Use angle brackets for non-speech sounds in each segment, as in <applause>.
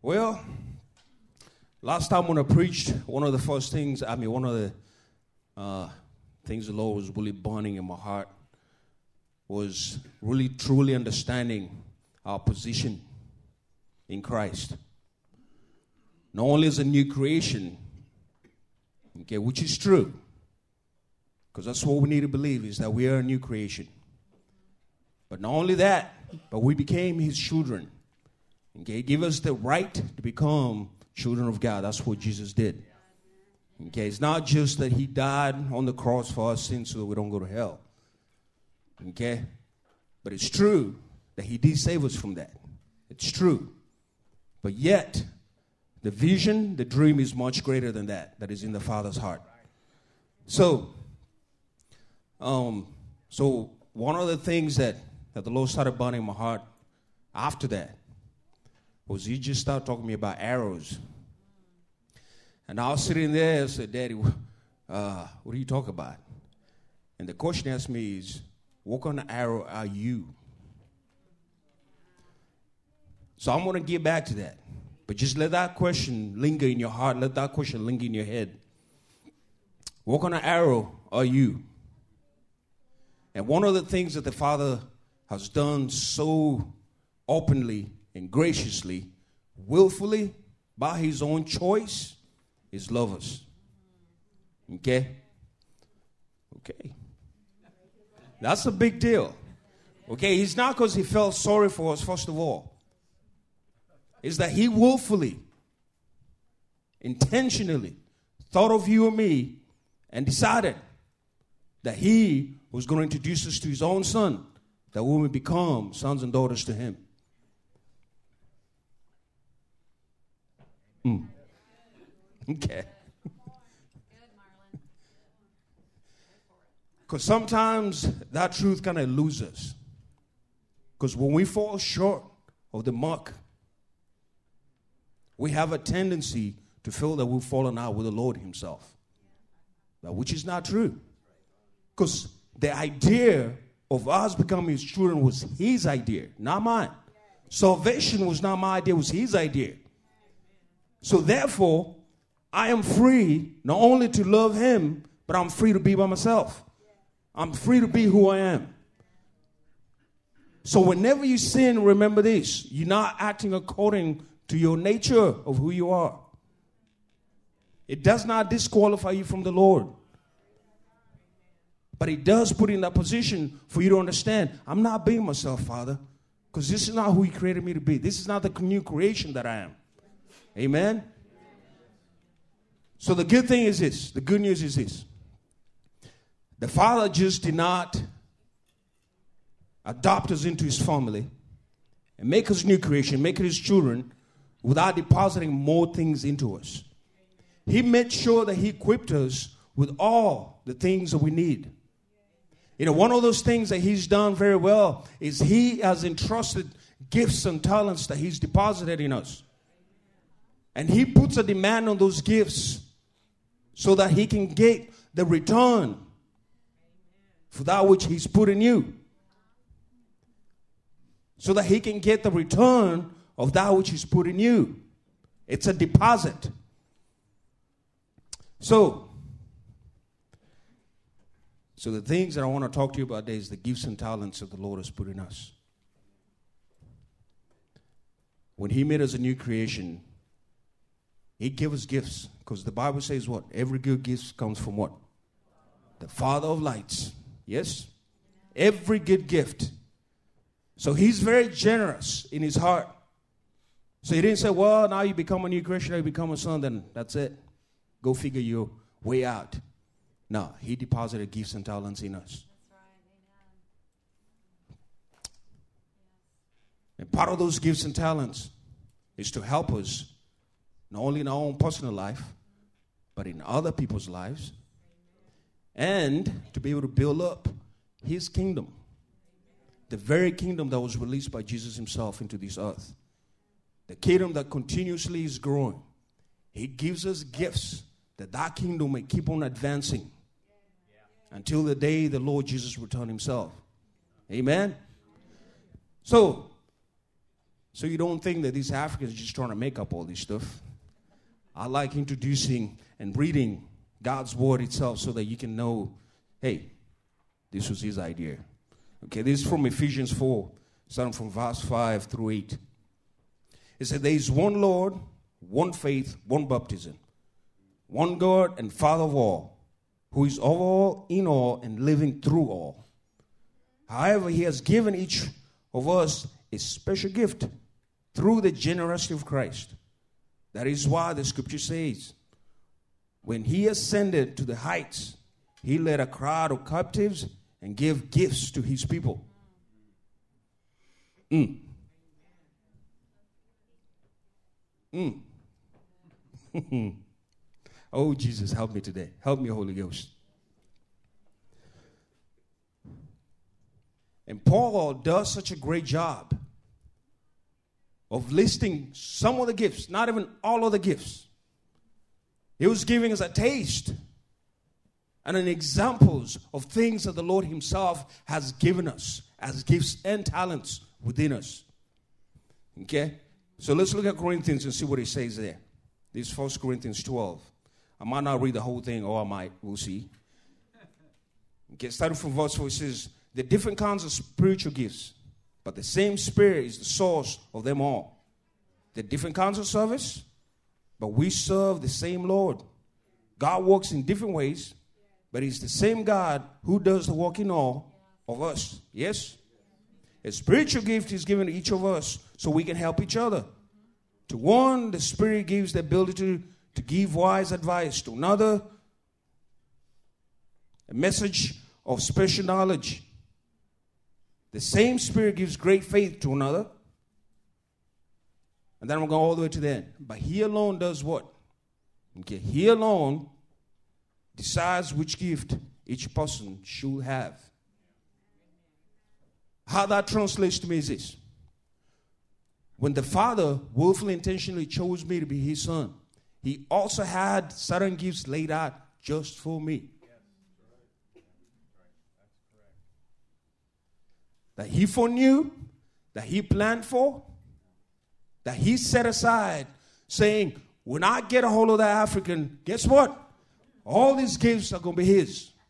Well, last time when I preached, one of the first things, I mean, one of the uh, things the Lord was really burning in my heart was really truly understanding our position in Christ. Not only as a new creation, okay, which is true, because that's what we need to believe is that we are a new creation. But not only that, but we became His children. Okay, give us the right to become children of God. That's what Jesus did. Okay, it's not just that He died on the cross for our sins so that we don't go to hell. Okay, but it's true that He did save us from that. It's true. But yet, the vision, the dream is much greater than that, that is in the Father's heart. So, um, so one of the things that, that the Lord started burning in my heart after that was he just started talking to me about arrows. And I was sitting there and said, Daddy, uh, what are you talking about? And the question asked me is, what kind of arrow are you? So I'm going to get back to that. But just let that question linger in your heart. Let that question linger in your head. What kind of arrow are you? And one of the things that the Father has done so openly and graciously, willfully, by his own choice, is love us. Okay? Okay. That's a big deal. Okay, it's not because he felt sorry for us, first of all. It's that he willfully, intentionally thought of you and me and decided that he was going to introduce us to his own son, that we would become sons and daughters to him. Mm. Okay. Because sometimes that truth kind of loses us. Because when we fall short of the mark, we have a tendency to feel that we've fallen out with the Lord Himself, which is not true. Because the idea of us becoming His children was His idea, not mine. Salvation was not my idea, it was His idea. So therefore, I am free not only to love Him, but I'm free to be by myself. I'm free to be who I am. So whenever you sin, remember this you're not acting according to your nature of who you are. It does not disqualify you from the Lord. But it does put in that position for you to understand I'm not being myself, Father, because this is not who He created me to be. This is not the new creation that I am. Amen? So the good thing is this the good news is this the Father just did not adopt us into His family and make us new creation, make us His children without depositing more things into us. He made sure that He equipped us with all the things that we need. You know, one of those things that He's done very well is He has entrusted gifts and talents that He's deposited in us. And He puts a demand on those gifts so that He can get the return for that which He's put in you. So that He can get the return of that which he's put in you. It's a deposit. So, so the things that I want to talk to you about today is the gifts and talents that the Lord has put in us. When He made us a new creation, He gave us gifts. Because the Bible says what? Every good gift comes from what? The Father of lights. Yes? Every good gift. So He's very generous in His heart. So he didn't say, well, now you become a new Christian, you become a son, then that's it. Go figure your way out. No, he deposited gifts and talents in us. And part of those gifts and talents is to help us, not only in our own personal life, but in other people's lives, and to be able to build up his kingdom. The very kingdom that was released by Jesus himself into this earth the kingdom that continuously is growing. He gives us gifts that that kingdom may keep on advancing until the day the Lord Jesus returns himself. Amen. So, So you don't think that these Africans are just trying to make up all this stuff. I like introducing and reading God's word itself so that you can know, hey, this was his idea. Okay, this is from Ephesians 4, starting from verse 5 through 8. It said, There is one Lord, one faith, one baptism, one God and Father of all, who is of all, in all, and living through all. However, he has given each of us a special gift through the generosity of Christ. That is why the scripture says, when he ascended to the heights, he led a crowd of captives and gave gifts to his people. Mm. Mm. <laughs> oh, Jesus, help me today. Help me, Holy Ghost. And Paul does such a great job of listing some of the gifts, not even all of the gifts. He was giving us a taste and an examples of things that the Lord Himself has given us as gifts and talents within us. Okay? So let's look at Corinthians and see what it says there. This First Corinthians 12. I might not read the whole thing, or I might. We'll see. Okay, starting from verse 4, it says, The different kinds of spiritual gifts but the same Spirit is the source of them all. The different kinds of service, but we serve the same Lord. God works in different ways, but He's the same God who does the work in all of us. Yes? A spiritual gift is given to each of us so we can help each other. To one, the Spirit gives the ability to, to give wise advice. To another, a message of special knowledge. The same Spirit gives great faith to another. And then I'm going all the way to the end. But He alone does what? Okay, He alone decides which gift each person should have. How that translates to me is this. When the Father willfully intentionally chose me to be His Son, He also had certain gifts laid out just for me. That he foreknew, that he planned for, that he set aside, saying, When I get a hold of that African, guess what? All these gifts are going to be his. <laughs>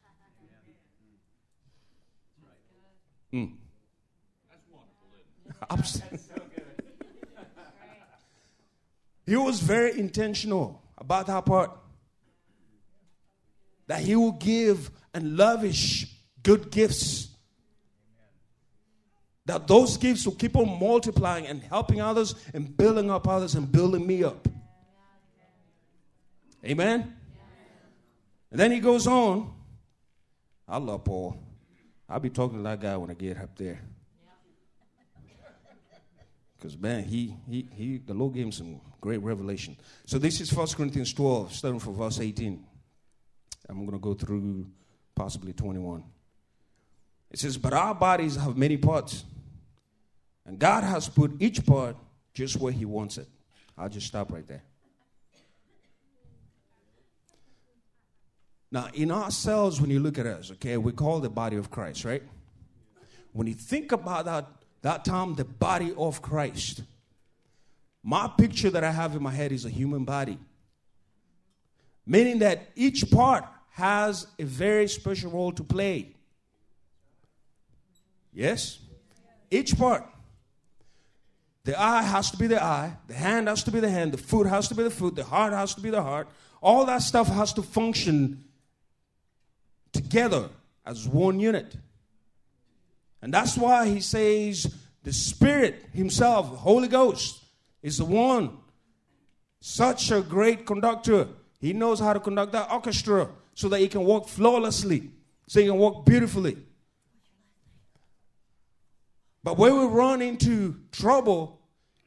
Mm. <laughs> he was very intentional about that part. That he will give and lavish good gifts that those gifts will keep on multiplying and helping others and building up others and building me up. Amen? And then he goes on. I love Paul. I'll be talking to that guy when I get up there. Because man, he, he he the Lord gave him some great revelation. So this is 1 Corinthians 12, starting from verse 18. I'm gonna go through possibly 21. It says, But our bodies have many parts and God has put each part just where He wants it. I'll just stop right there. Now, in ourselves, when you look at us, okay, we call the body of Christ, right? When you think about that, that term, the body of Christ, my picture that I have in my head is a human body. Meaning that each part has a very special role to play. Yes? Each part. The eye has to be the eye, the hand has to be the hand, the foot has to be the foot, the heart has to be the heart. All that stuff has to function together as one unit. And that's why he says the Spirit Himself, the Holy Ghost, is the one. Such a great conductor. He knows how to conduct that orchestra so that he can walk flawlessly, so he can walk beautifully. But when we run into trouble,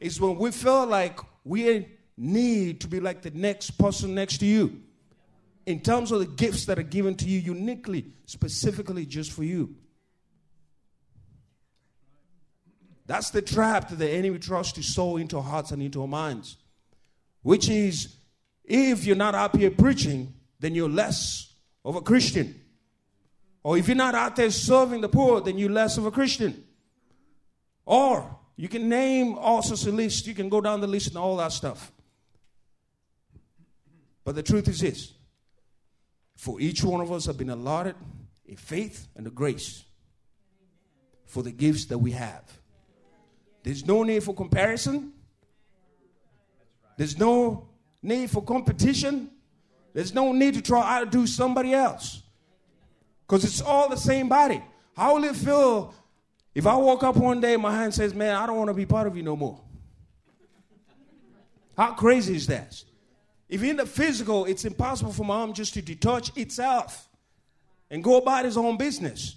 is when we feel like we need to be like the next person next to you in terms of the gifts that are given to you uniquely, specifically just for you. That's the trap that the enemy tries to sow into our hearts and into our minds. Which is, if you're not up here preaching, then you're less of a Christian. Or if you're not out there serving the poor, then you're less of a Christian. Or You can name all sorts of lists. You can go down the list and all that stuff. But the truth is this for each one of us have been allotted a faith and a grace for the gifts that we have. There's no need for comparison. There's no need for competition. There's no need to try to do somebody else. Because it's all the same body. How will it feel if I walk up one day my hand says, Man, I don't want to be part of you no more? How crazy is that? If in the physical, it's impossible for my arm just to detach itself and go about his own business.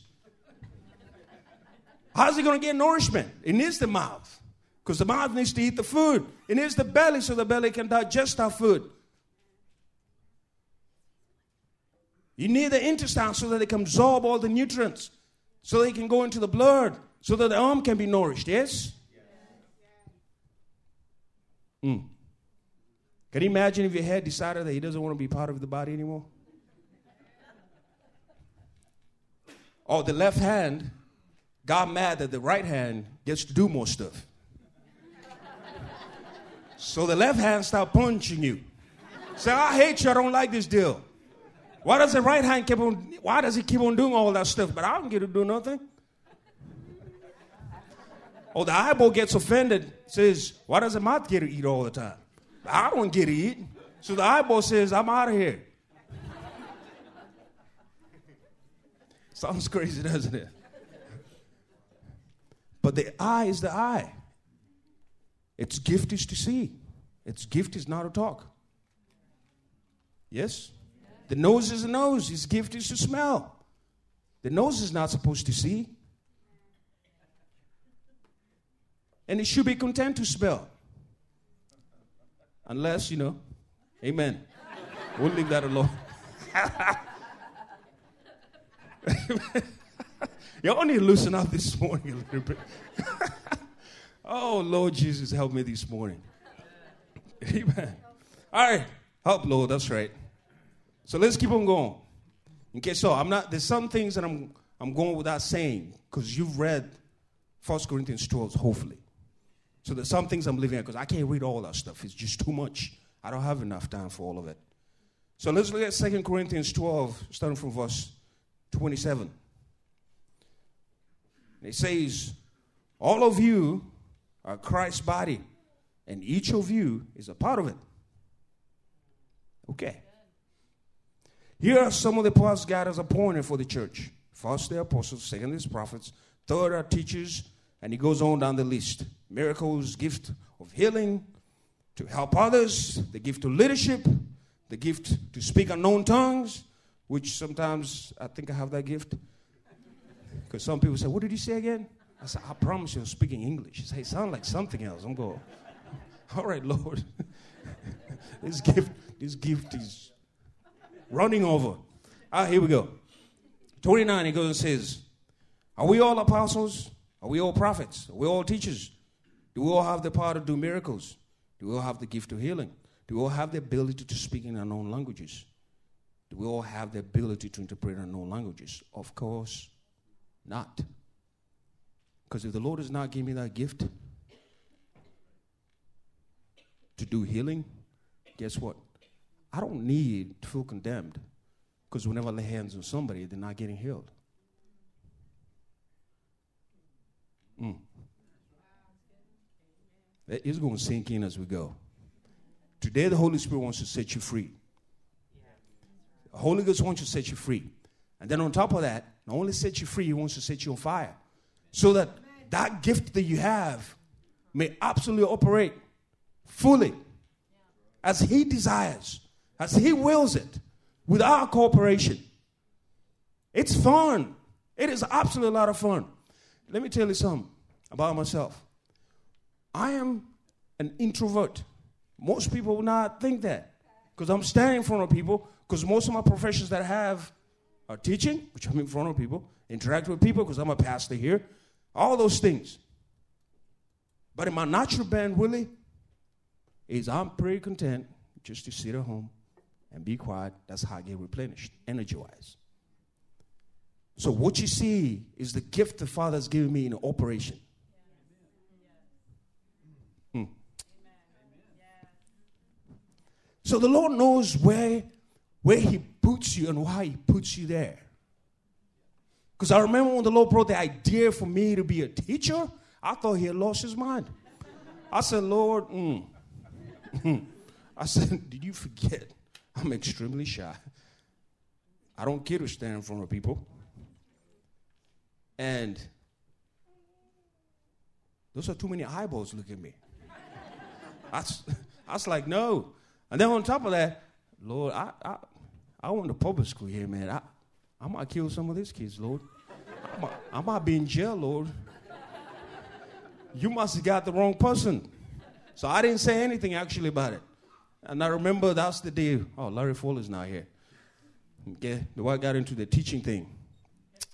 How's he going to get nourishment? It needs the mouth. Because the mouth needs to eat the food. It needs the belly so the belly can digest our food. You need the intestine so that it can absorb all the nutrients, so they can go into the blood, so that the arm can be nourished. Yes? Mm. Can you imagine if your head decided that he doesn't want to be part of the body anymore? Or the left hand got mad that the right hand gets to do more stuff. So the left hand start punching you. Say, I hate you, I don't like this deal. Why does the right hand keep on, why does he keep on doing all that stuff? But I don't get to do nothing. Or the eyeball gets offended, says, why does the mouth get to eat all the time? I don't get to eat. So the eyeball says, I'm out of here. <laughs> Sounds crazy, doesn't it? But the eye is the eye. Its gift is to see. Its gift is not to talk. Yes? The nose is a nose. His gift is to smell. The nose is not supposed to see. And it should be content to smell. Unless, you know, amen. We'll leave that alone. <laughs> Need to loosen up this morning a little bit. <laughs> oh, Lord Jesus, help me this morning. <laughs> Amen. All right. Help, Lord. That's right. So let's keep on going. Okay, so I'm not, there's some things that I'm, I'm going without saying because you've read 1 Corinthians 12, hopefully. So there's some things I'm leaving out because I can't read all that stuff. It's just too much. I don't have enough time for all of it. So let's look at 2 Corinthians 12, starting from verse 27. It says, All of you are Christ's body, and each of you is a part of it. Okay. Here are some of the parts God has appointed for the church. First, the apostles, second, the prophets, third, are teachers, and he goes on down the list. Miracles, gift of healing, to help others, the gift of leadership, the gift to speak unknown tongues, which sometimes I think I have that gift. Because some people say, What did you say again? I said, I promise you I'm speaking English. He said, It sounds like something else. I'm going, All right, Lord. <laughs> this gift, this gift is running over. Ah, here we go. 29, he goes and says, Are we all apostles? Are we all prophets? Are we all teachers? Do we all have the power to do miracles? Do we all have the gift of healing? Do we all have the ability to speak in unknown languages? Do we all have the ability to interpret unknown languages? Of course not. Because if the Lord has not given me that gift to do healing, guess what? I don't need to feel condemned because whenever I lay hands on somebody, they're not getting healed. Mm. It's going to sink in as we go. Today, the Holy Spirit wants to set you free. The Holy Ghost wants to set you free. And then on top of that, not only set you free, He wants to set you on fire. So that that gift that you have may absolutely operate fully as He desires, as He wills it, with our cooperation. It's fun. It is absolutely a lot of fun. Let me tell you something about myself. I am an introvert. Most people would not think that because I'm standing in front of people. Because most of my professions that I have are teaching, which I'm in front of people, interact with people because I'm a pastor here, all those things. But in my natural band, Willie, is I'm pretty content just to sit at home and be quiet. That's how I get replenished, energy wise. So, what you see is the gift the Father has given me in operation. Hmm. So, the Lord knows where, where He puts you and why He puts you there. Because I remember when the Lord brought the idea for me to be a teacher, I thought He had lost His mind. I said, Lord, mm. <laughs> I said, Did you forget I'm extremely shy. I don't care to stand in front of people. And those are too many eyeballs looking at me. I, was like, no. And then on top of that, Lord, I, I, I went to public school here, man. I, I might kill some of these kids, Lord. I might, I might be in jail, Lord. You must have got the wrong person. So I didn't say anything actually about it. And I remember that's the day. Oh, Larry Ford is not here. Okay, the I got into the teaching thing.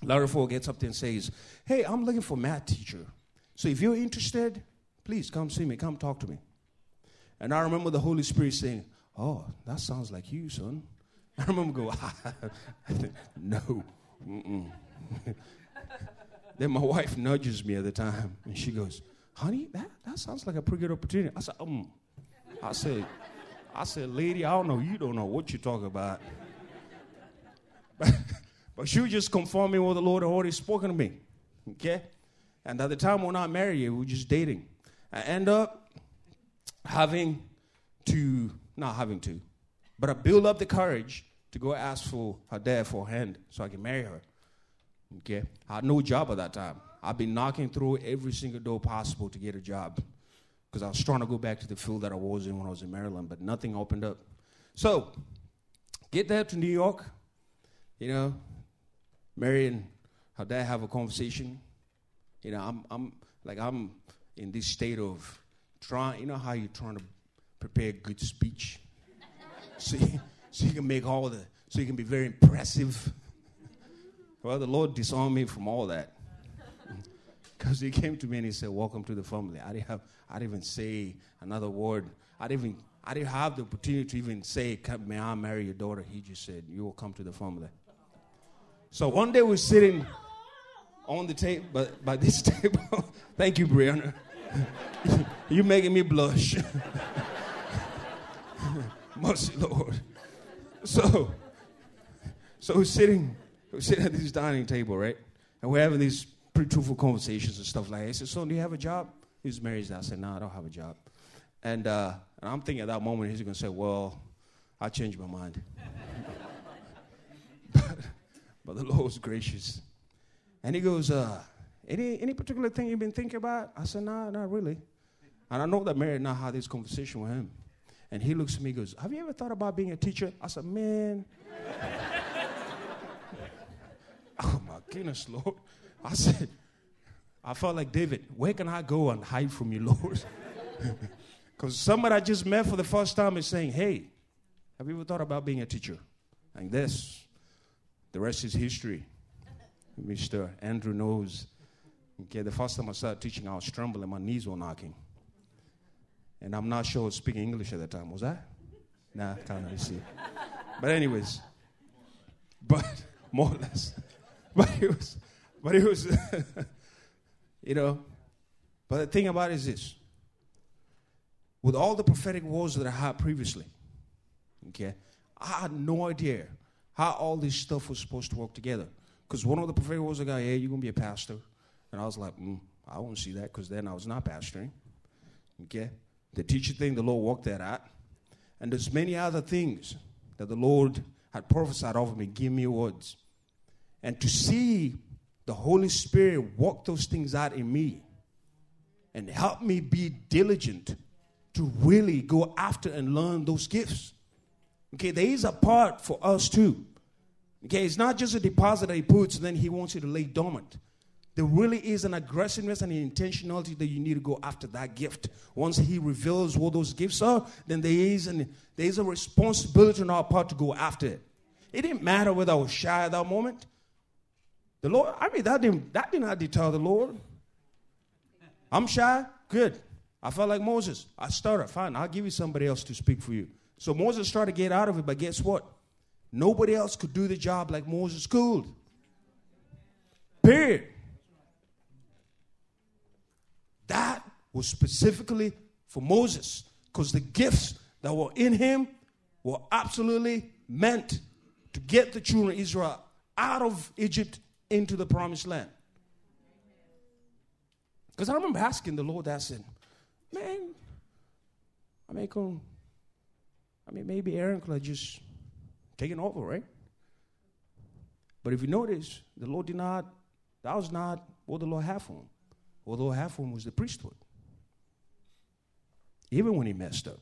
Larry Ford gets up there and says, Hey, I'm looking for math teacher. So if you're interested, please come see me, come talk to me. And I remember the Holy Spirit saying, Oh, that sounds like you, son. <laughs> I remember going, <laughs> No. <laughs> then my wife nudges me at the time and she goes, Honey, that, that sounds like a pretty good opportunity. I said, um. I said, I said, lady, I don't know, you don't know what you're talking about. <laughs> but, she was just confirming what the Lord had already spoken to me. Okay? And at the time we're not married, we were just dating. I end up having to, not having to, but I build up the courage to go ask for her dad for a hand so I can marry her. Okay? I had no job at that time. I've been knocking through every single door possible to get a job because I was trying to go back to the field that I was in when I was in Maryland, but nothing opened up. So, get there to New York, you know, Mary and her dad have a conversation. You know, I'm, I'm like, I'm in this state of trying, you know how you're trying to prepare a good speech? <laughs> so, you, so you can make all the, so you can be very impressive. well, the Lord disarmed me from all that. Because he came to me and he said, Welcome to the family. I didn't have I didn't even say another word. I didn't even I didn't have the opportunity to even say, May I marry your daughter? He just said, You will come to the family. So one day we're sitting on the table, but by this <laughs> table. Thank you, Brianna. <laughs> You're making me blush. <laughs> Mercy, Lord. So, so we're sitting, we're sitting at this dining table, right? And we're having these pretty truthful conversations and stuff like that. He said, Son, do you have a job? He was married. I said, No, I don't have a job. And, uh, and I'm thinking at that moment, he's going to say, Well, I changed my mind. but, <laughs> but the Lord was gracious. And he goes, uh, any, any particular thing you've been thinking about? I said, Nah, not really. And I know that Mary and I had this conversation with him. And he looks at me and goes, Have you ever thought about being a teacher? I said, Man. <laughs> oh my goodness, Lord. I said, I felt like David, where can I go and hide from you, Lord? <laughs> Because somebody I just met for the first time is saying, Hey, have you ever thought about being a teacher? And this, the rest is history. Mr. Andrew knows. Okay, the first time I started teaching, I was trembling, my knees were knocking. And I'm not sure I was speaking English at the time. Was I? Nah, can't see. But anyways, but <laughs> more or less. <laughs> But it was but it was, <laughs> you know, but the thing about it is this with all the prophetic words that I had previously, okay, I had no idea how all this stuff was supposed to work together. Because one of the prophetic words I got, hey, you're going to be a pastor. And I was like, mm, I won't see that because then I was not pastoring. Okay? The teacher thing, the Lord worked that out. And there's many other things that the Lord had prophesied over me, give me words. And to see the Holy Spirit work those things out in me and help me be diligent to really go after and learn those gifts. Okay, there is a part for us too. Okay, it's not just a deposit that he puts and then he wants you to lay dormant. There really is an aggressiveness and an intentionality that you need to go after that gift. Once he reveals what those gifts are, then there is, an, there is a responsibility on our part to go after it. It didn't matter whether I was shy at that moment. The Lord, I mean, that didn't, that did not deter the Lord. I'm shy? Good. I felt like Moses. I started. Fine, I'll give you somebody else to speak for you. So Moses tried to get out of it, but guess what? Nobody else could do the job like Moses could. Period. That was specifically for Moses because the gifts that were in him were absolutely meant to get the children of Israel out of Egypt into the promised land. Because I remember asking the Lord, I said, man, I mean, I mean, maybe Aaron could have just taken over, right? But if you notice, the Lord did not, that was not what the Lord had for him. What the Lord had for him was the priesthood. Even when he messed up.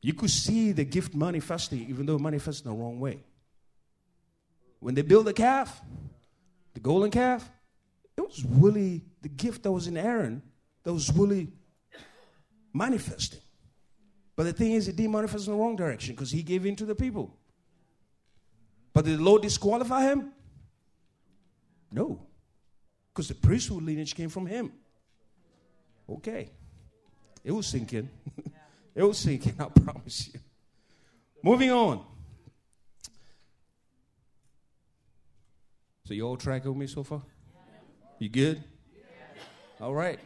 You could see the gift manifesting, even though it manifested the wrong way. When they build the calf, the golden calf, it was really the gift that was in Aaron that was really manifesting. But the thing is, it didn't manifest in the wrong direction because he gave in to the people. But did the Lord disqualify him? No. Because the priesthood lineage came from him. Okay. It was sinking. <laughs> it was sinking, I promise you. Moving on. So you all tracking with me so far? You good? All right.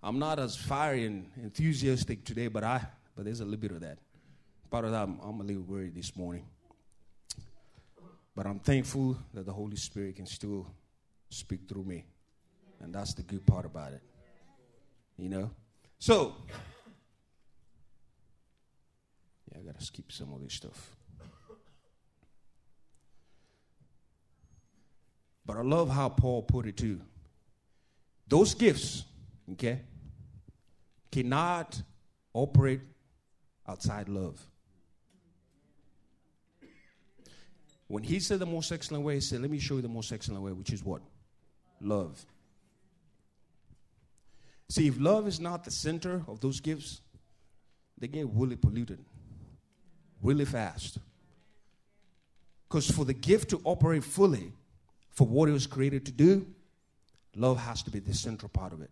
I'm not as fiery and enthusiastic today, but I but there's a little bit of that. Part of that, I'm, I'm a little worried this morning. But I'm thankful that the Holy Spirit can still speak through me. And that's the good part about it. You know? So, yeah, I got to skip some of this stuff. But I love how Paul put it too. Those gifts, okay, cannot operate outside love. When he said the most excellent way, he said, Let me show you the most excellent way, which is what? Love. See, if love is not the center of those gifts, they get really polluted really fast. Because for the gift to operate fully for what it was created to do, love has to be the central part of it.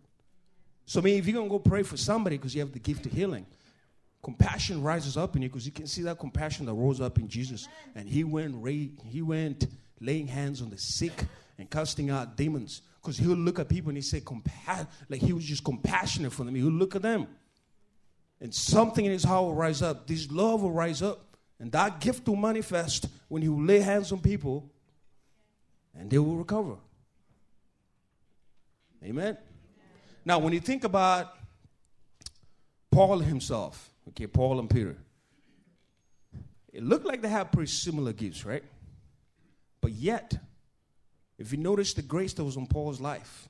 So, I mean, if you're going to go pray for somebody because you have the gift of healing, compassion rises up in you because you can see that compassion that rose up in Jesus. And he went, he went laying hands on the sick and casting out demons because he would look at people and he said, Compa- like he was just compassionate for them. He would look at them. And something in his heart will rise up. This love will rise up. And that gift will manifest when he will lay hands on people and they will recover. Amen. Now, when you think about Paul himself, Okay, Paul and Peter. It looked like they had pretty similar gifts, right? But yet, if you notice the grace that was on Paul's life,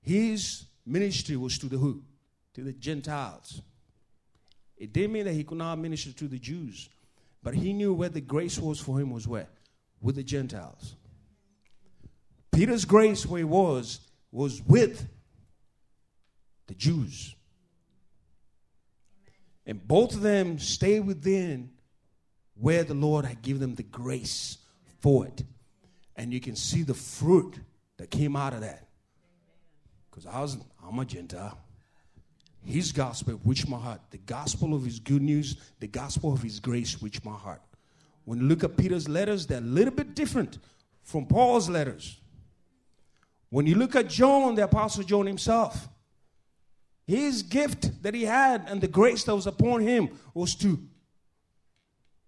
his ministry was to the who? To the Gentiles. It didn't mean that he could not minister to the Jews, but he knew where the grace was for him was where? With the Gentiles. Peter's grace, where he was, was with the Jews. And both of them stayed within where the Lord had given them the grace for it. And you can see the fruit that came out of that. Because I was, I'm a Gentile. His gospel reached my heart. The gospel of his good news, the gospel of his grace reached my heart. When you look at Peter's letters, they're a little bit different from Paul's letters. When you look at John, the Apostle John himself, his gift that he had and the grace that was upon him was to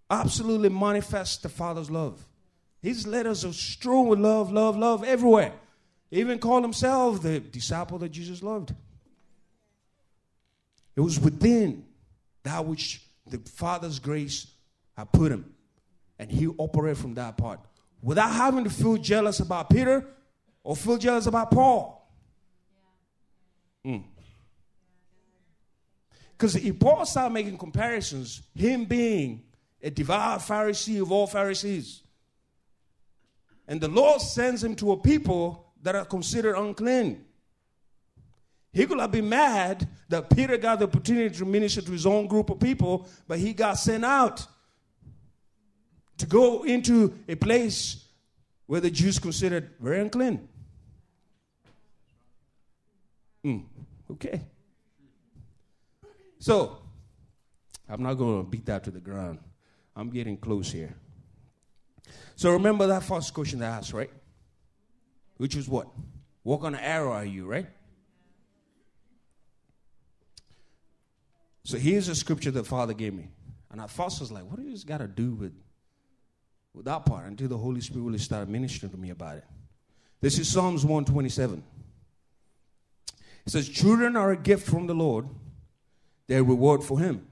absolutely manifest the Father's love. His letters are strewn with love, love, love everywhere. He even called himself the disciple that Jesus loved. It was within that which the Father's grace had put him. And he operated from that part without having to feel jealous about Peter or feel jealous about Paul. Mm. Because if Paul started making comparisons, him being a devout Pharisee of all Pharisees, and the Lord sends him to a people that are considered unclean. He could have been mad that Peter got the opportunity to minister to his own group of people, but he got sent out to go into a place where the Jews considered very unclean. Mm, okay. So, I'm not going to beat that to the ground. I'm getting close here. So, remember that first question I asked, right? Which was what? What kind of arrow are you, right? So, here's a scripture that Father gave me. And at first I was like, what do you got to do with, with that part? Until the Holy Spirit really started ministering to me about it. This is Psalms 127. It says, Children are a gift from the Lord, their reward for him.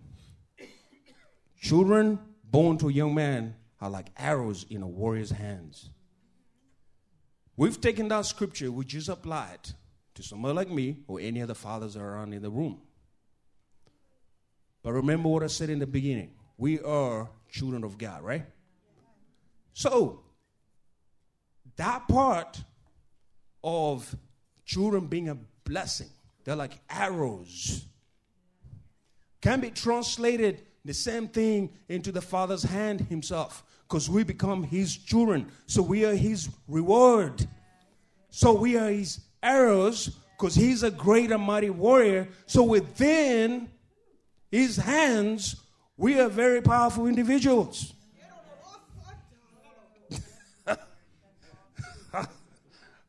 Children born to a young man are like arrows in a warrior's hands. We've taken that scripture, we just apply it to someone like me or any other fathers around in the room. But remember what I said in the beginning. We are children of God, right? So, that part of children being a blessing, they're like arrows, can be translated the same thing into the Father's hand Himself because we become His children. So we are His reward. So we are His arrows because He's a great and mighty warrior. So within His hands, we are very powerful individuals. <laughs>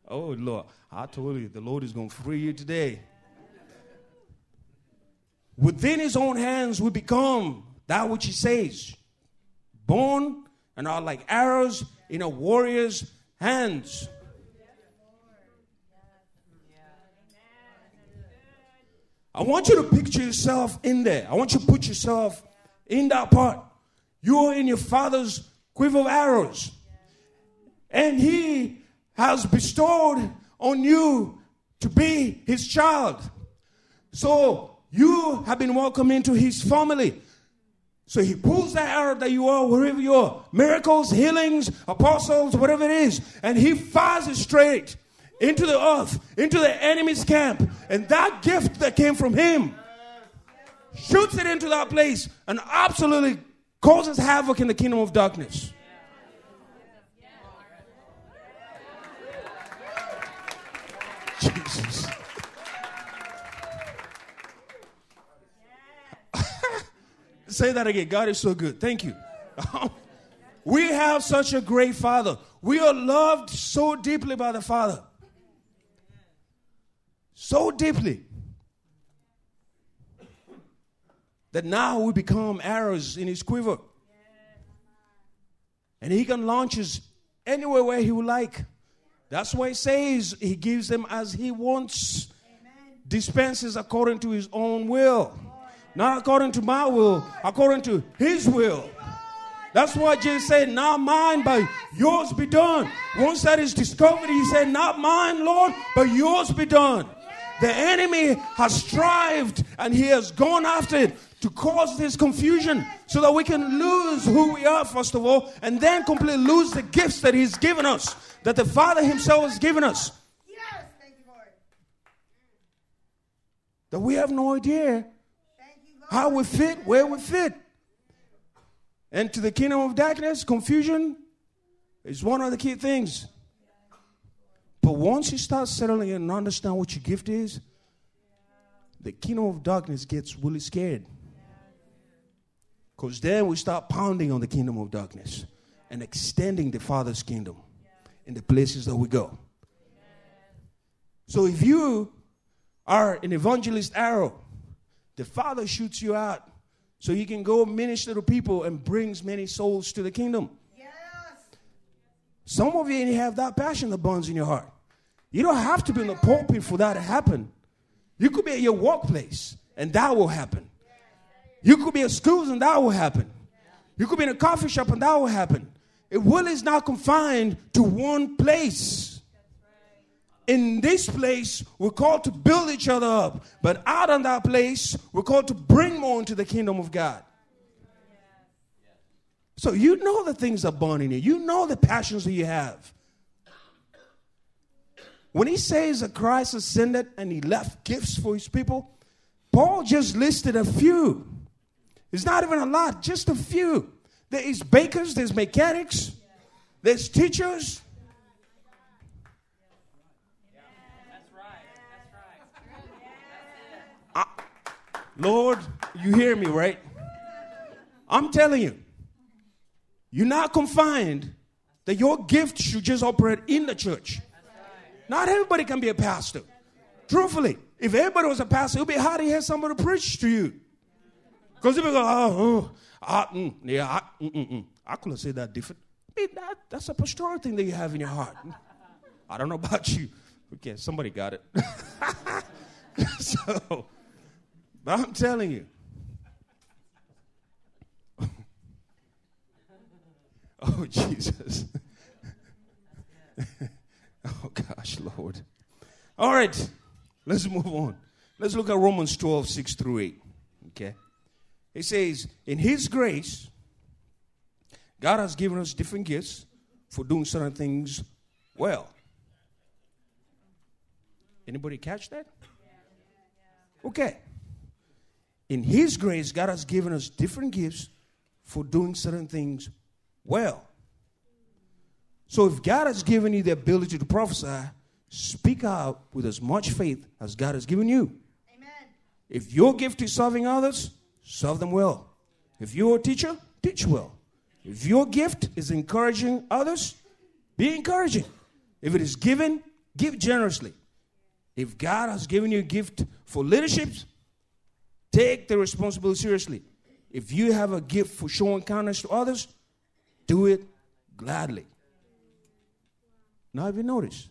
oh, Lord. I told you, the Lord is going to free you today. Within his own hands, we become that which he says. Born and are like arrows in a warrior's hands. I want you to picture yourself in there. I want you to put yourself in that part. You're in your father's quiver of arrows. And he has bestowed on you to be his child. So you have been welcomed into his family. So he pulls that arrow that you are, wherever you are miracles, healings, apostles, whatever it is and he fires it straight into the earth, into the enemy's camp. And that gift that came from him shoots it into that place and absolutely causes havoc in the kingdom of darkness. Say that again. God is so good. Thank you. <laughs> we have such a great Father. We are loved so deeply by the Father. So deeply. That now we become arrows in his quiver. And he can launch us anywhere where he would like. That's why he says he gives them as he wants, dispenses according to his own will. Not according to my will, according to his will. That's why Jesus said, Not mine, but yours be done. Once that is discovered, he said, Not mine, Lord, but yours be done. The enemy has strived and he has gone after it to cause this confusion so that we can lose who we are, first of all, and then completely lose the gifts that he's given us, that the Father himself has given us. Yes, thank you, Lord. That we have no idea how we fit, where we fit. And to the kingdom of darkness, confusion is one of the key things. But once you start settling and understand what your gift is, the kingdom of darkness gets really scared. Because then we start pounding on the kingdom of darkness and extending the Father's kingdom in the places that we go. So if you are an evangelist arrow, the Father shoots you out so you can go minister to people and brings many souls to the kingdom. Yes. Some of you have that passion that burns in your heart. You don't have to be in the pulpit for that to happen. You could be at your workplace and that will happen. You could be at schools and that will happen. You could be in a coffee shop and that will happen. It will is not confined to one place in this place, we're called to build each other up. But out of that place, we're called to bring more into the kingdom of God. So you know the things that burn in you. You know the passions that you have. When he says that Christ ascended and he left gifts for his people, Paul just listed a few. It's not even a lot, just a few. There is bakers, there's mechanics, there's teachers, Lord, you hear me, right? I'm telling you, you're not confined that your gift should just operate in the church. Not everybody can be a pastor. Truthfully, if everybody was a pastor, it would be hard to hear somebody preach to you. Because people go, oh, oh, mm, yeah, I, mm, mm, mm. I could have said that different. I mean, that, that's a pastoral thing that you have in your heart. I don't know about you. Okay, somebody got it. <laughs> so, but I'm telling you. <laughs> oh, Jesus. <laughs> oh, gosh, Lord. All right, let's move on. Let's look at Romans 12, 6 through 8. Okay? It says, In His grace, God has given us different gifts for doing certain things well. Anybody catch that? Okay. In His grace, God has given us different gifts for doing certain things well. So if God has given you the ability to prophesy, speak out with as much faith as God has given you. Amen. If your gift is serving others, serve them well. If you're a teacher, teach well. If your gift is encouraging others, be encouraging. If it is given, give generously. If God has given you a gift for leadership, take the responsibility seriously. If you have a gift for showing kindness to others, do it gladly. Now, have you noticed?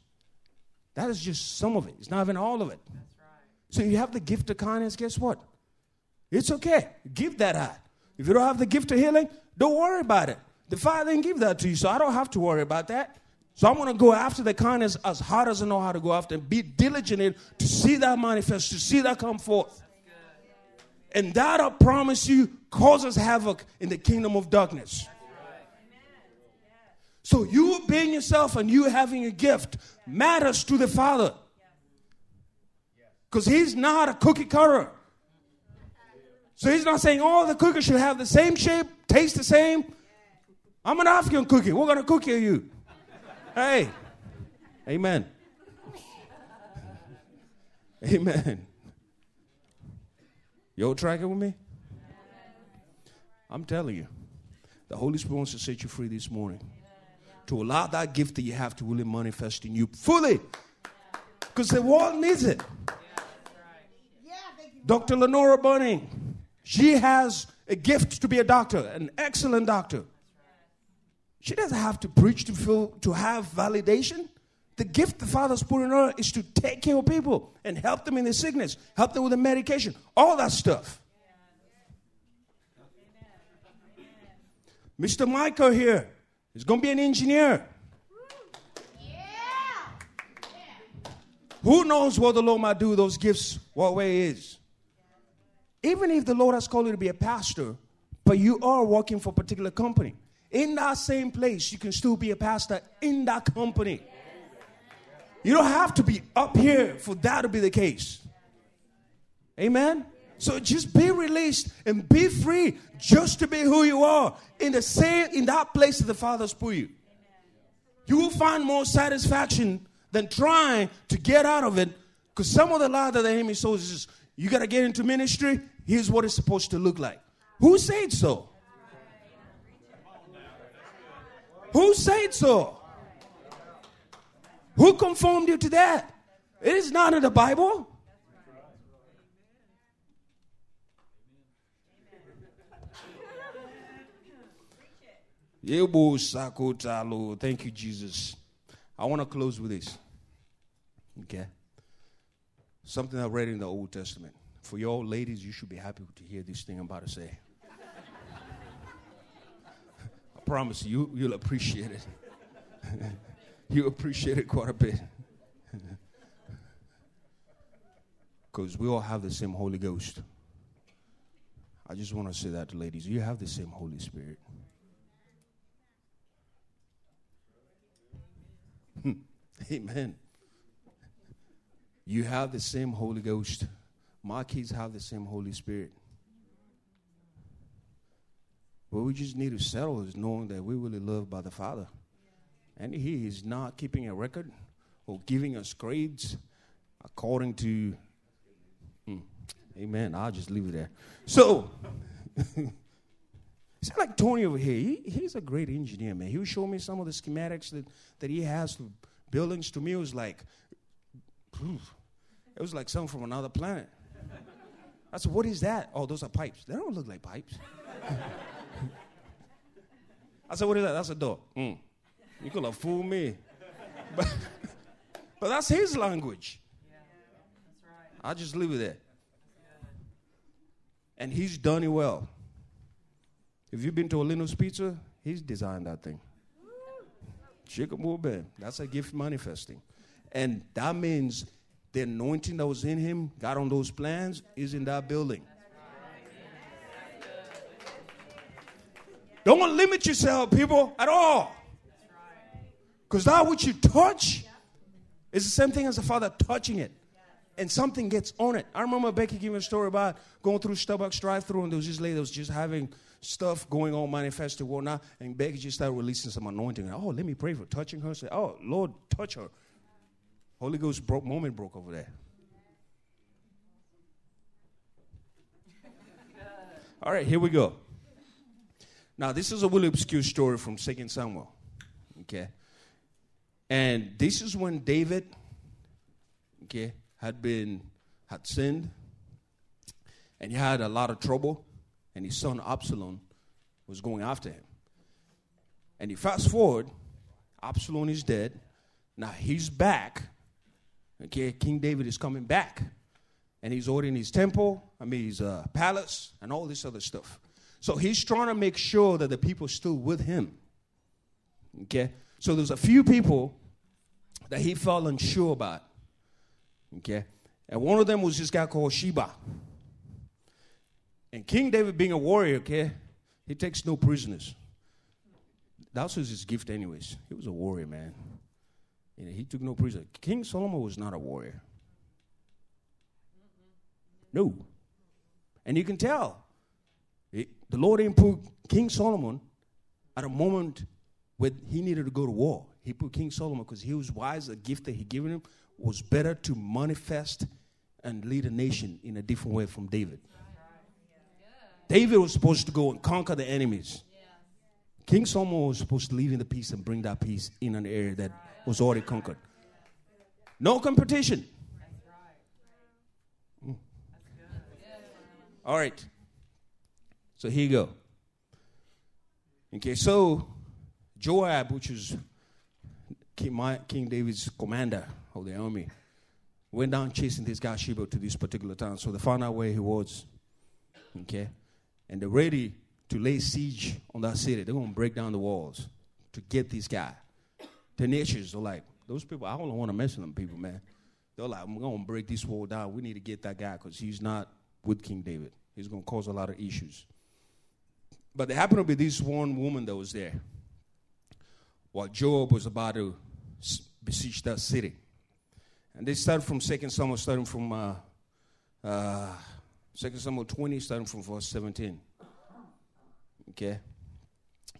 That is just some of it. It's not even all of it. Right. So you have the gift of kindness, guess what? It's okay. Give that out. If you don't have the gift of healing, don't worry about it. The Father didn't give that to you, so I don't have to worry about that. So I'm going to go after the kindness as hard as I know how to go after and be diligent in to see that manifest, to see that come forth. And that, I promise you, causes havoc in the kingdom of darkness. So you being yourself and you having a gift matters to the Father. Because He's not a cookie cutter. So He's not saying all the cookies should have the same shape, taste the same. I'm an African cookie. What kind of cookie are you? Hey, amen. Amen. You all tracking with me? I'm telling you, the Holy Spirit wants to set you free this morning. To allow that gift that you have to really manifest in you fully. Because the world needs it. Dr. Lenora Bunning, she has a gift to be a doctor, an excellent doctor. She doesn't have to preach to feel to have validation. The gift the Father's put in her is to take care of people and help them in their sickness, help them with the medication, all that stuff. Mr. Michael here is going to be an engineer. Who knows what the Lord might do those gifts, what way is? Even if the Lord has called you to be a pastor, but you are working for a particular company, in that same place, you can still be a pastor in that company. You don't have to be up here for that to be the case. Amen. So just be released and be free just to be who you are in the same in that place that the Father's put you. You will find more satisfaction than trying to get out of it. Because some of the lie that the enemy sows is just, you got to get into ministry. Here's what it's supposed to look like. Who said so? Who said so? Who conformed you to that? It is not in the Bible. Thank you, Jesus. I want to close with this. Okay. Something I read in the Old Testament. For your ladies, you should be happy to hear this thing I'm about to say <laughs> I promise you, you'll appreciate it. <laughs> you appreciate it quite a bit. <laughs> Because we all have the same Holy Ghost. I just want to say that to ladies. You have the same Holy Spirit. Hmm. Amen. You have the same Holy Ghost. My kids have the same Holy Spirit. What we just need to settle is knowing that we're really loved by the Father. And He is not keeping a record or giving us grades according to. Hmm, amen. I'll just leave it there. So, <laughs> it's like Tony over here. He, he's a great engineer, man. He was showing me some of the schematics that, that he has for buildings. To me, it was like, it was like something from another planet. I said, What is that? Oh, those are pipes. They don't look like pipes. <laughs> I said, What is that? That's a door. Mm. You could have fooled me. But, but that's his language. Yeah, that's right. I just leave it there. And he's done it well. If you've been to Olino's Pizza, he's designed that thing. Chicken That's a gift manifesting. And that means the anointing that was in him, got on those plans, is in that building. Don't limit yourself, people, at all. Because that which you touch is the same thing as the Father touching it. And something gets on it. I remember Becky giving a story about going through Starbucks drive through and there was this lady that was just having stuff going on, manifested, whatnot. And Becky just started releasing some anointing. Oh, let me pray for touching her. Say, oh, Lord, touch her. Holy Ghost broke, moment broke over there. All right, here we go. Now, this is a really obscure story from 2 Samuel. Okay. And this is when David, okay, had been, had sinned, and he had a lot of trouble, and his son Absalom was going after him. And he fast forward, Absalom is dead. Now he's back. Okay, King David is coming back. And he's ordering his temple, I mean his uh, palace, and all this other stuff. So he's trying to make sure that the people still with him. Okay? So there's a few people that he felt unsure about. Okay? And one of them was this guy called Sheba. And King David, being a warrior, okay, he takes no prisoners. That was his gift, anyways. He was a warrior, man. Know, he took no prisoners. King Solomon was not a warrior. No. And you can tell the Lord didn't put King Solomon at a moment when he needed to go to war. He put King Solomon because he was wise. The gift that he given him was better to manifest and lead a nation in a different way from David. David was supposed to go and conquer the enemies. King Solomon was supposed to live in the peace and bring that peace in an area that was already conquered. No competition. All right. So here you go. Okay, so Joab, which is King, David's commander of the army, went down chasing this guy Sheba to this particular town. So they found out where he was. Okay? And they're ready to lay siege on that city. They're going to break down the walls to get this guy. Tenacious are like, those people, I don't want to mess with them people, man. They're like, I'm going to break this wall down. We need to get that guy because he's not with King David. He's going to cause a lot of issues. But there happened to be this one woman that was there while Joab was about to besiege that city. And they started from 2 Samuel, starting from uh, uh, 2 Samuel 20, starting from verse 17. Okay?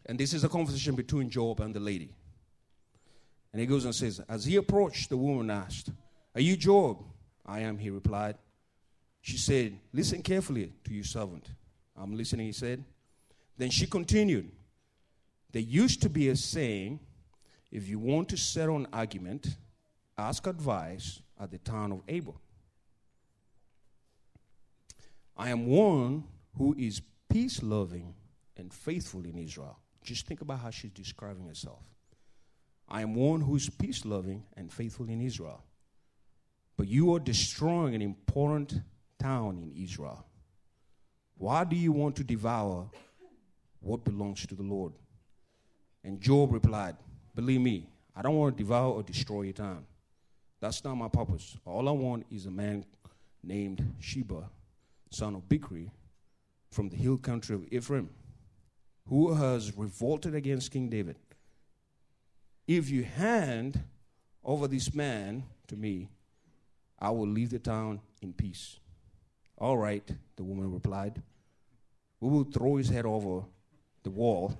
And this is a conversation between Joab and the lady. And he goes and says, As he approached, the woman asked, Are you Joab? I am, he replied. She said, Listen carefully to your servant. I'm listening, he said. Then she continued, There used to be a saying if you want to settle an argument, ask advice at the town of Abel. I am one who is peace loving and faithful in Israel. Just think about how she's describing herself. I am one who is peace loving and faithful in Israel. But you are destroying an important town in Israel. Why do you want to devour what belongs to the Lord? And Joab replied, Believe me, I don't want to devour or destroy your town. That's not my purpose. All I want is a man named Sheba, son of Bichri, from the hill country of Ephraim, who has revolted against King David. If you hand over this man to me, I will leave the town in peace. All right, the woman replied. We will throw his head over the wall.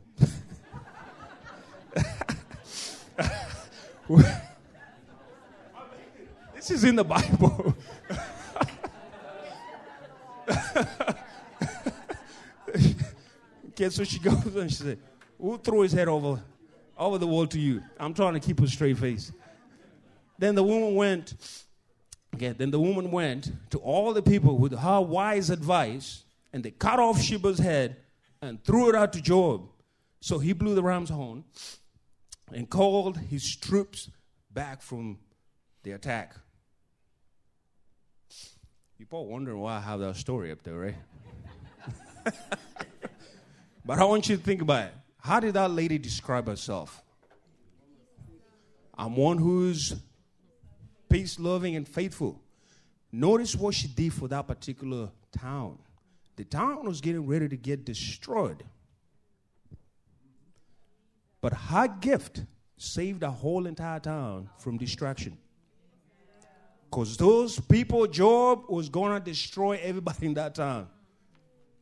<laughs> this is in the Bible. <laughs> okay, so she goes and she said, We'll throw his head over, over the wall to you. I'm trying to keep a straight face. Then the woman went, okay, then the woman went to all the people with her wise advice, and they cut off Sheba's head and threw it out to Joab. So he blew the ram's horn and called his troops back from the attack. People are wondering why I have that story up there, right? <laughs> but I want you to think about it. How did that lady describe herself? I'm one who's peace loving and faithful. Notice what she did for that particular town. The town was getting ready to get destroyed. But her gift saved a whole entire town from destruction. Because those people, Joab was going to destroy everybody in that town.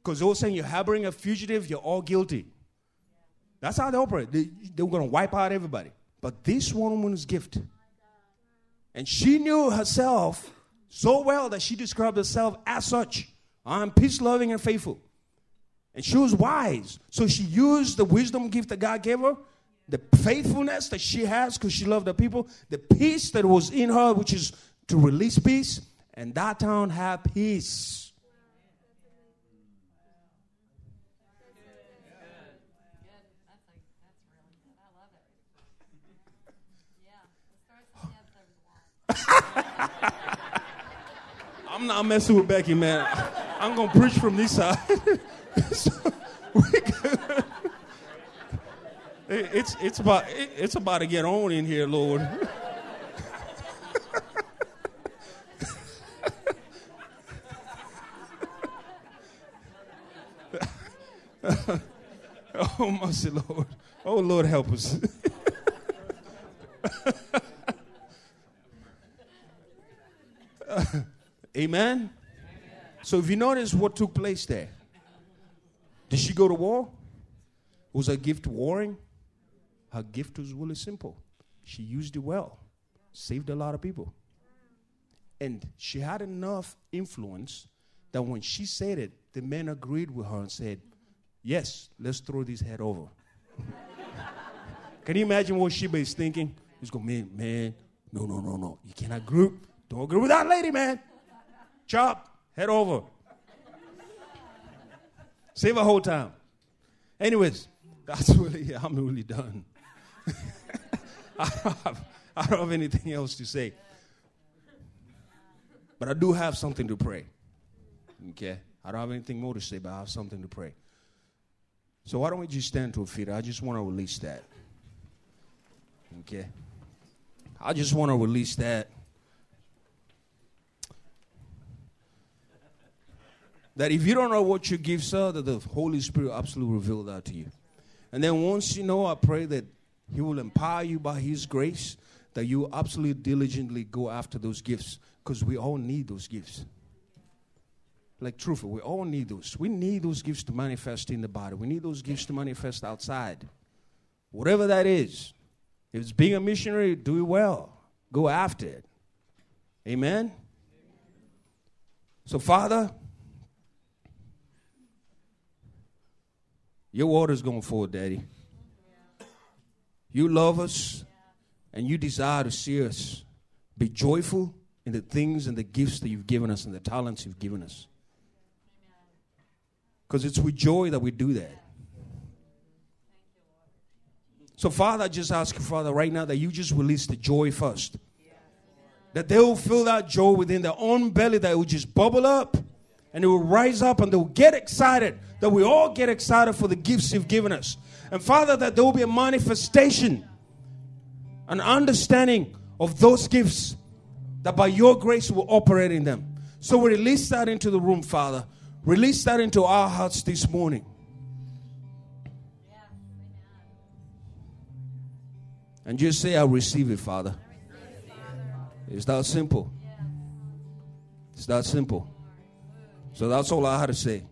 Because they were saying you're harboring a fugitive, you're all guilty. That's how they operate. They, they were going to wipe out everybody. But this one woman's gift, and she knew herself so well that she described herself as such. I'm peace loving and faithful. And she was wise. So she used the wisdom gift that God gave her, the faithfulness that she has because she loved the people, the peace that was in her, which is to release peace, and that town had peace. <laughs> I'm not messing with Becky, man. I'm gonna preach from this side. <laughs> so it's it's about it's about to get on in here, Lord. <laughs> oh mercy, Lord. Oh Lord, help us. Amen? <laughs> Amen? So if you notice what took place there, did she go to war? Was her gift warring? Her gift was really simple. She used it well, saved a lot of people. And she had enough influence that when she said it, the men agreed with her and said, Yes, let's throw this head over. <laughs> Can you imagine what Sheba is thinking? He's going, man, man, no, no, no, no. You cannot group. Don't agree with that lady, man. Chop, head over. Save a whole time. Anyways, <laughs> that's really, I'm really done. <laughs> I, don't have, I don't have anything else to say. But I do have something to pray. Okay? I don't have anything more to say, but I have something to pray. So why don't we just stand to our feet? I just want to release that. Okay? I just want to release that. That if you don't know what your gifts are, that the Holy Spirit absolutely reveal that to you. And then once you know, I pray that He will empower you by His grace, that you absolutely diligently go after those gifts, because we all need those gifts. Like truthfully, we all need those. We need those gifts to manifest in the body. We need those gifts to manifest outside. Whatever that is. If it's being a missionary, do it well. Go after it. Amen. So, Father, Your water's going forward, Daddy. You love us and you desire to see us be joyful in the things and the gifts that you've given us and the talents you've given us. Because it's with joy that we do that. So, Father, I just ask you, Father, right now that you just release the joy first. That they will feel that joy within their own belly, that will just bubble up and they will rise up and they'll get excited. That we all get excited for the gifts you've given us. And Father, that there will be a manifestation, an understanding of those gifts that by your grace will operate in them. So we release that into the room, Father. Release that into our hearts this morning. And just say, I receive it, Father. It's that simple. It's that simple. So that's all I had to say.